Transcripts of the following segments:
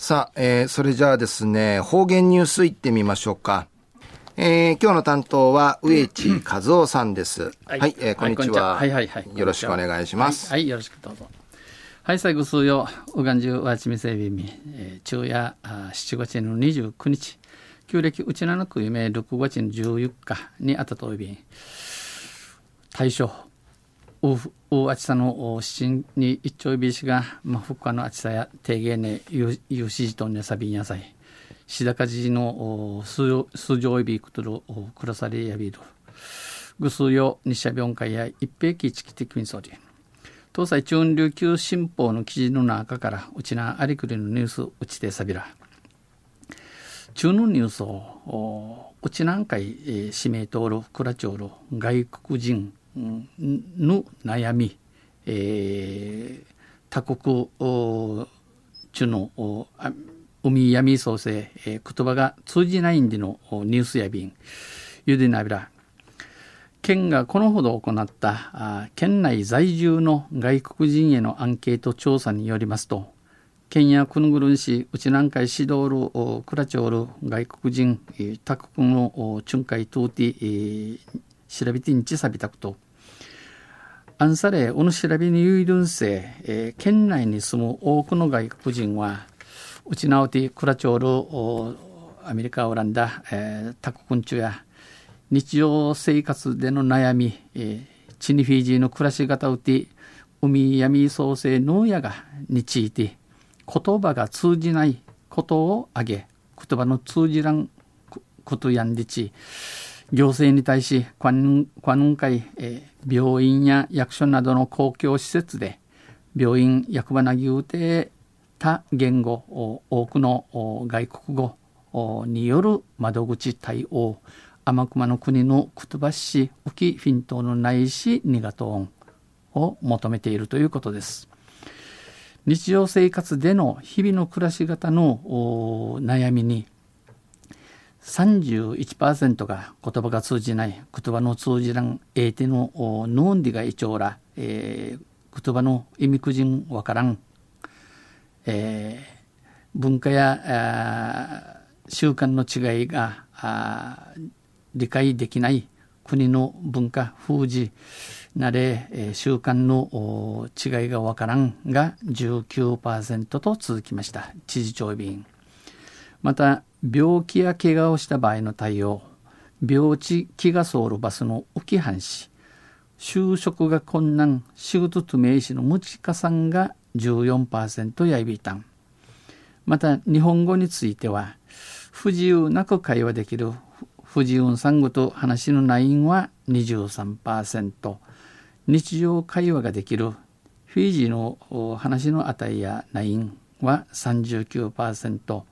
さあ、えー、それじゃあですね、方言ニュースいってみましょうか。えー、今日の担当は植地和夫さんです。はい、はい、えー、こんにちは。はい、はい、はい。よろしくお願いします。はい、よろしくどうぞ。はい、最後数曜、うがんじゅうわちみせびみ、えー、昼夜7月の29日、旧暦うちなのく夢6月の14日にあたといびん、大正、う、うあちさの七に一丁びしが、まあ、ふっかのあちさや、低減ね、ゆ、ゆしじとねさびんやさい。しだかじの数上いびくとる、くらされやびる。ぐすうよ、日社病会や一平期地域的にそうり。東西中琉球新報の記事の中から、うちなありくりのニュース、うちてさびら。中のニュースを、うちなんかい、えー、指名登録、クラチョール、外国人、の悩み、えー、他国中の海闇創生、えー、言葉が通じないんでのニュースや便ゆでなびら。県がこのほど行ったあ県内在住の外国人へのアンケート調査によりますと県やくぬぐるん市内南海指導るクラチョール外国人他国の巡回通って、調べてんちさびたくと、アンサレ、おの調べにゆいるんせ、えー、県内に住む多くの外国人は、うちなおてクラチョール、アメリカ、オランダ、えー、他国中や、日常生活での悩み、えー、チニフィジーの暮らし方うて、海闇創生農家がについて、言葉が通じないことを挙げ、言葉の通じらんことやんでち、行政に対し、関雲会、えー、病院や役所などの公共施設で、病院、役場なぎうて他言語、多くの外国語による窓口対応、天熊の国のくとばし、浮きフィントのないし、ニガトーンを求めているということです。日常生活での日々の暮らし方の悩みに31%が言葉が通じない、言葉の通じらん、えてのノンディがイチョーラ、えー、言葉の意味くじんわからん、えー、文化や習慣の違いが理解できない国の文化、風事、なれ、えー、習慣の違いがわからんが19%と続きました。知事長便。また、病気や怪我をした場合の対応、病地気がソールバスの浮き半死、就職が困難、仕事と名詞の無知化さんが14%やいびいたん。また、日本語については、不自由なく会話できる不自由産語と話の内容は23%、日常会話ができるフィジーの話の値や内容は39%、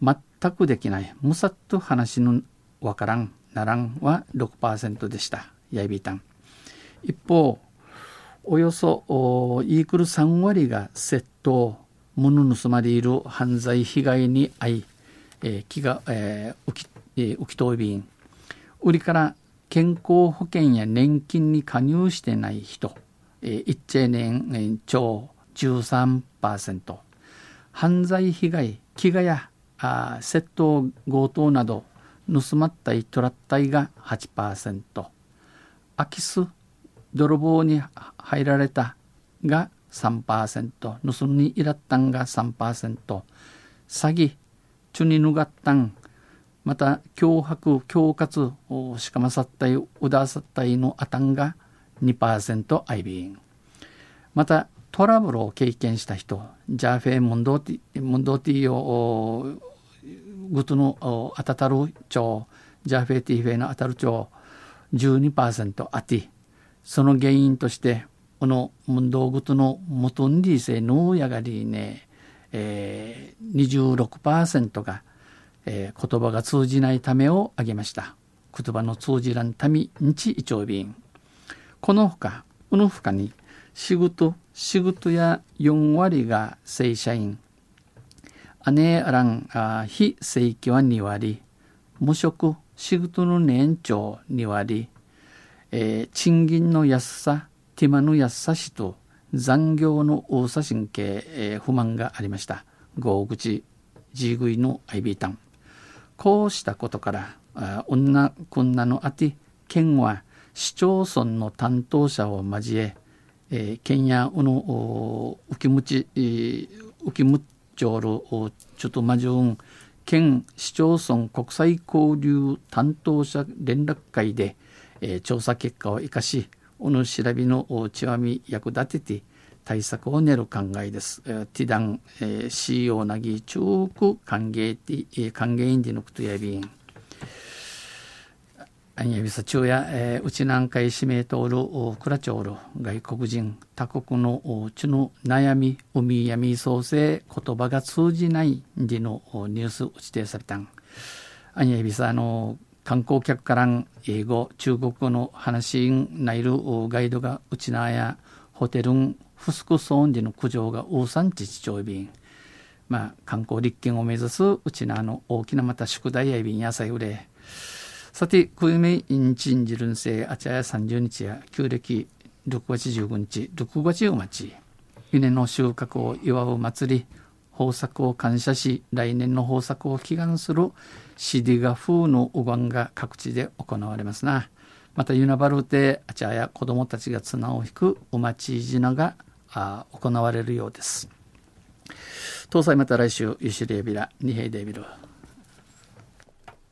全全くできない、むさっと話のわからん、ならんは6%でした。やいびたん。一方、およそイークル3割が窃盗、物盗まれいる犯罪被害に遭い、えー、気が、えー、浮き、えー、浮きといびん。売りから健康保険や年金に加入してない人、えー、一定年超13%。犯罪被害、飢餓やあ窃盗強盗など盗まったいトラッタイが8%空き巣泥棒に入られたが3%盗みにいらったんが3%詐欺チュニヌガッタンまた脅迫恐喝をしかまさったいうださったいのあたんが2%アイビーンまたトラブルを経験した人ジャーフェムンドティムンドティをグトの当たる町ジャーフェティーフェの当たる町12%あってその原因としてこの運動グトの元にリセのやがりね、えー、26%が、えー、言葉が通じないためを挙げました。言葉の通じらんたみんちいちょうびんこのほかこのほかに仕事仕事や4割が正社員。姉あらんあ非正規は2割、無職、仕事の年長2割、えー、賃金の安さ、手間の安さしと残業の多さ神経、えー、不満がありました。合口ジーグイのアイビータンこうしたことからあ女こんなのあて県は市町村の担当者を交ええー、県やうのうきむちうきむっちょるちょっとまじゅん県市町村国際交流担当者連絡会で、えー、調査結果を生かしおの調べの極み役立てて対策を練る考えです。ティダン、えー、CEO なぎ中国歓迎テ歓迎員でのことやびん。アンヤビサ中や、えー、内南海指名通るクラチョール外国人他国の地の悩み海闇創生言葉が通じないでのニュース打ち定されたんアンヤビサの観光客から英語中国語の話になるガイドがうちなやホテルンフスクソーンでの苦情が大産地地長便まあ観光立憲を目指すうちなの大きなまた宿題や便野菜売れさて、クイメインチンジルンセアチャヤ30日や旧暦6月15日、6月を待ち、稲の収穫を祝う祭り、豊作を感謝し、来年の豊作を祈願するシディガ風のお盆が各地で行われますな。また、ユナバルであちゃや子供たちが綱を引くお待ち綱があ行われるようです。東西また来週、ユシレビラ、ニヘイデビル。